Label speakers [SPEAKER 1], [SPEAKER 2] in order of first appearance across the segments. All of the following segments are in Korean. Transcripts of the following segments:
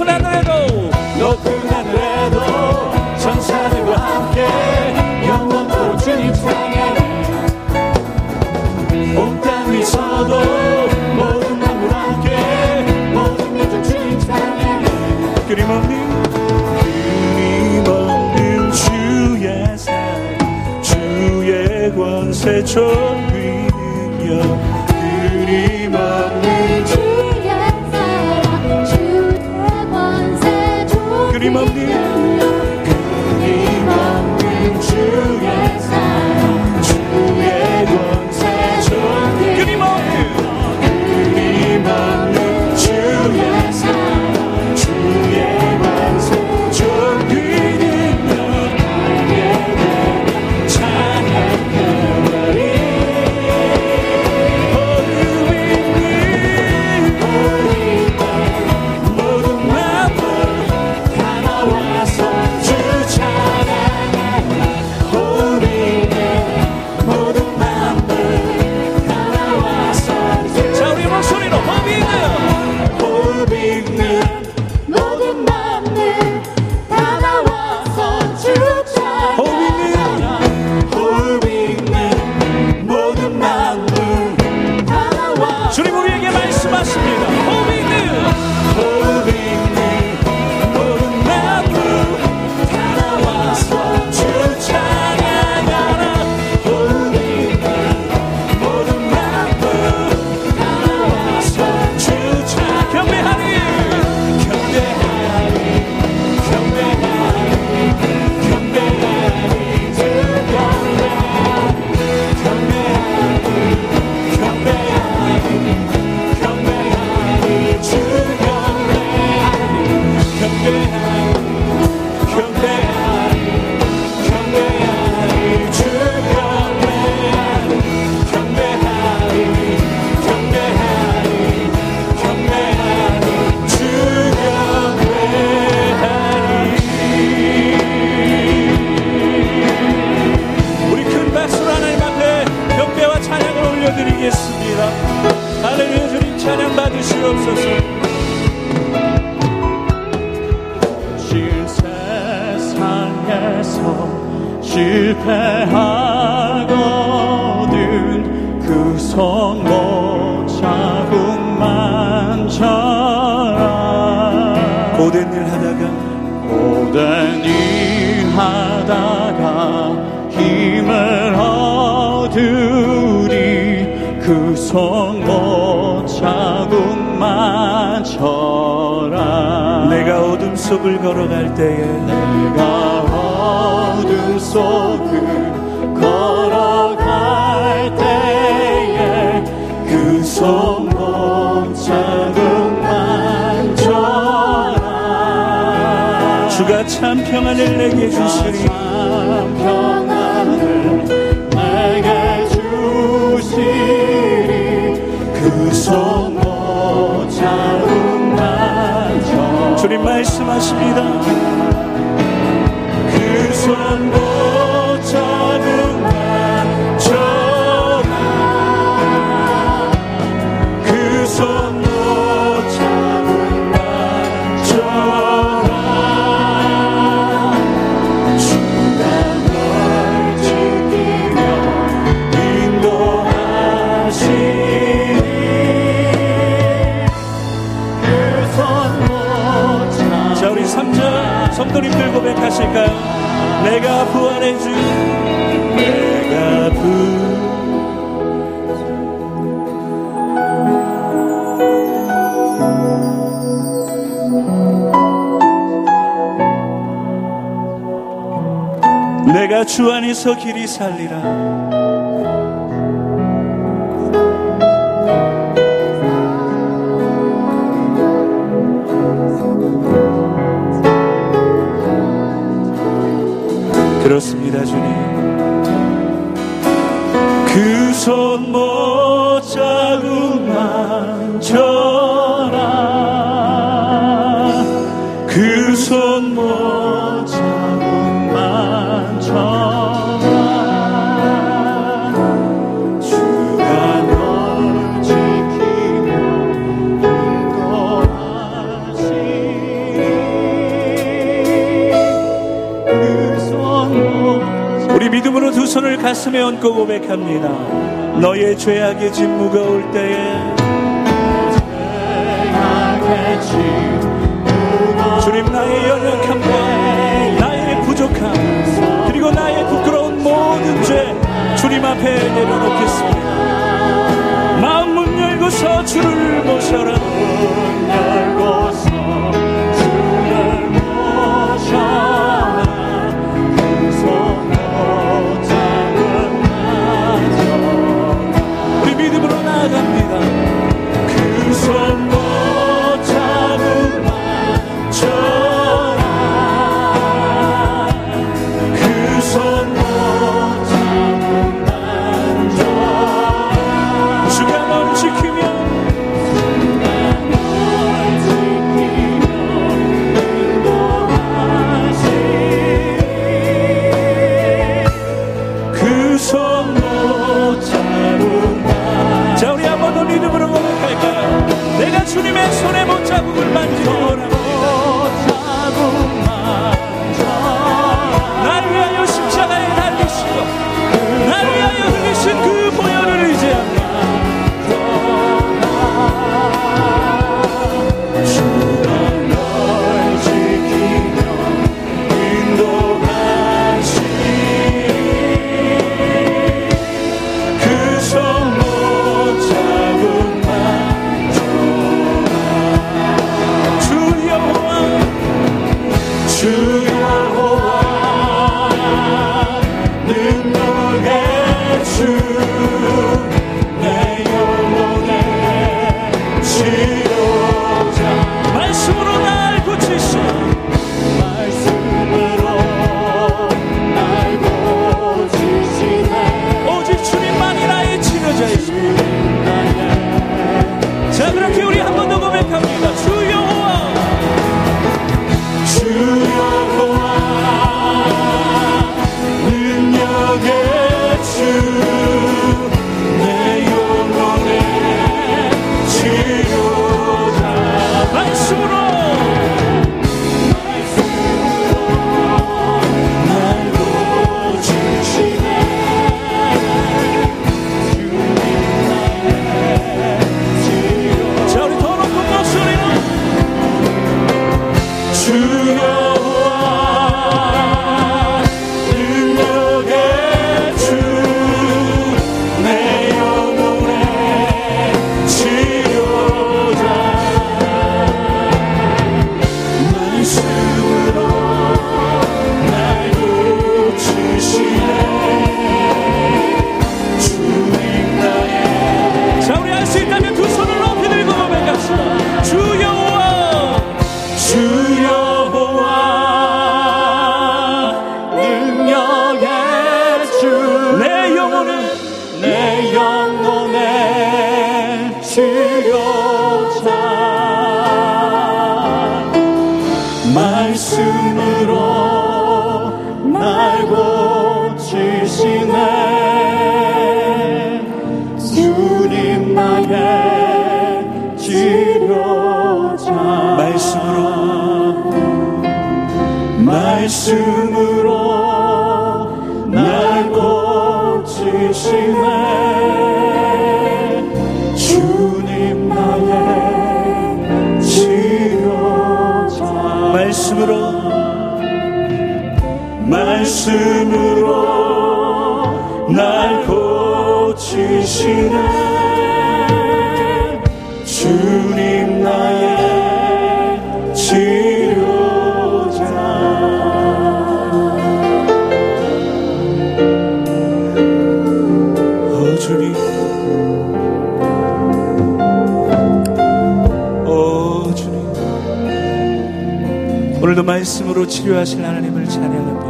[SPEAKER 1] 높은 하늘에도 높은 하늘에도 천사들과 함께 영원토록 주님 사랑해 온 땅 위서도 모든 나무와 함께 모든 민족 주님 사랑해 그림없는 그림없는 주의 사 주의 권세 총 name of me. In the to. 실패하거든 그 손못 잡은 만처럼 고된 일 하다가 고된 일 하다가 힘을 얻으리 그손모 자국 만 절하. 내가 어둠 속을 걸어갈 때에 그 주가 참 평안을 내게 주시니.
[SPEAKER 2] 참 평안을 내게 주시니 그 손목 자국 만져
[SPEAKER 1] 주님 말씀하십니다. 주 안에서 길이 살리라. 그렇습니다 주님. 그 손못 자국만 전 손을 가슴에 얹고 고백합니다. 너의 죄악의 짐 무거울 때에 주님 나의 연약함과 나의 부족함 그리고 나의 부끄러운 모든 죄 주님 앞에 내려놓겠습니다. 마음 문 열고서 주를 모셔라
[SPEAKER 2] 주님의
[SPEAKER 1] 손에 못 잡음을 만져라.
[SPEAKER 2] to. 말씀으로 날 고치시네. 주님 나의 치료자
[SPEAKER 1] 말씀으로.
[SPEAKER 2] 말씀으로 날 고치시네
[SPEAKER 1] 오늘도 말씀으로 치료하실 하나님을 찬양합니다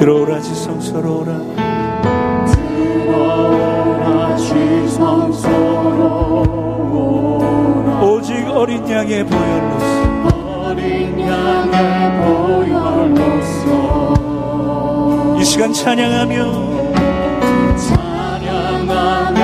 [SPEAKER 2] 들어오라 지성소로
[SPEAKER 1] 오라.
[SPEAKER 2] 들어오라 지성소로 오라
[SPEAKER 1] 오직 어린 양의 보혈로서.
[SPEAKER 2] 어린 양의 보혈로서.
[SPEAKER 1] 이 시간 찬양하며
[SPEAKER 2] 찬양하며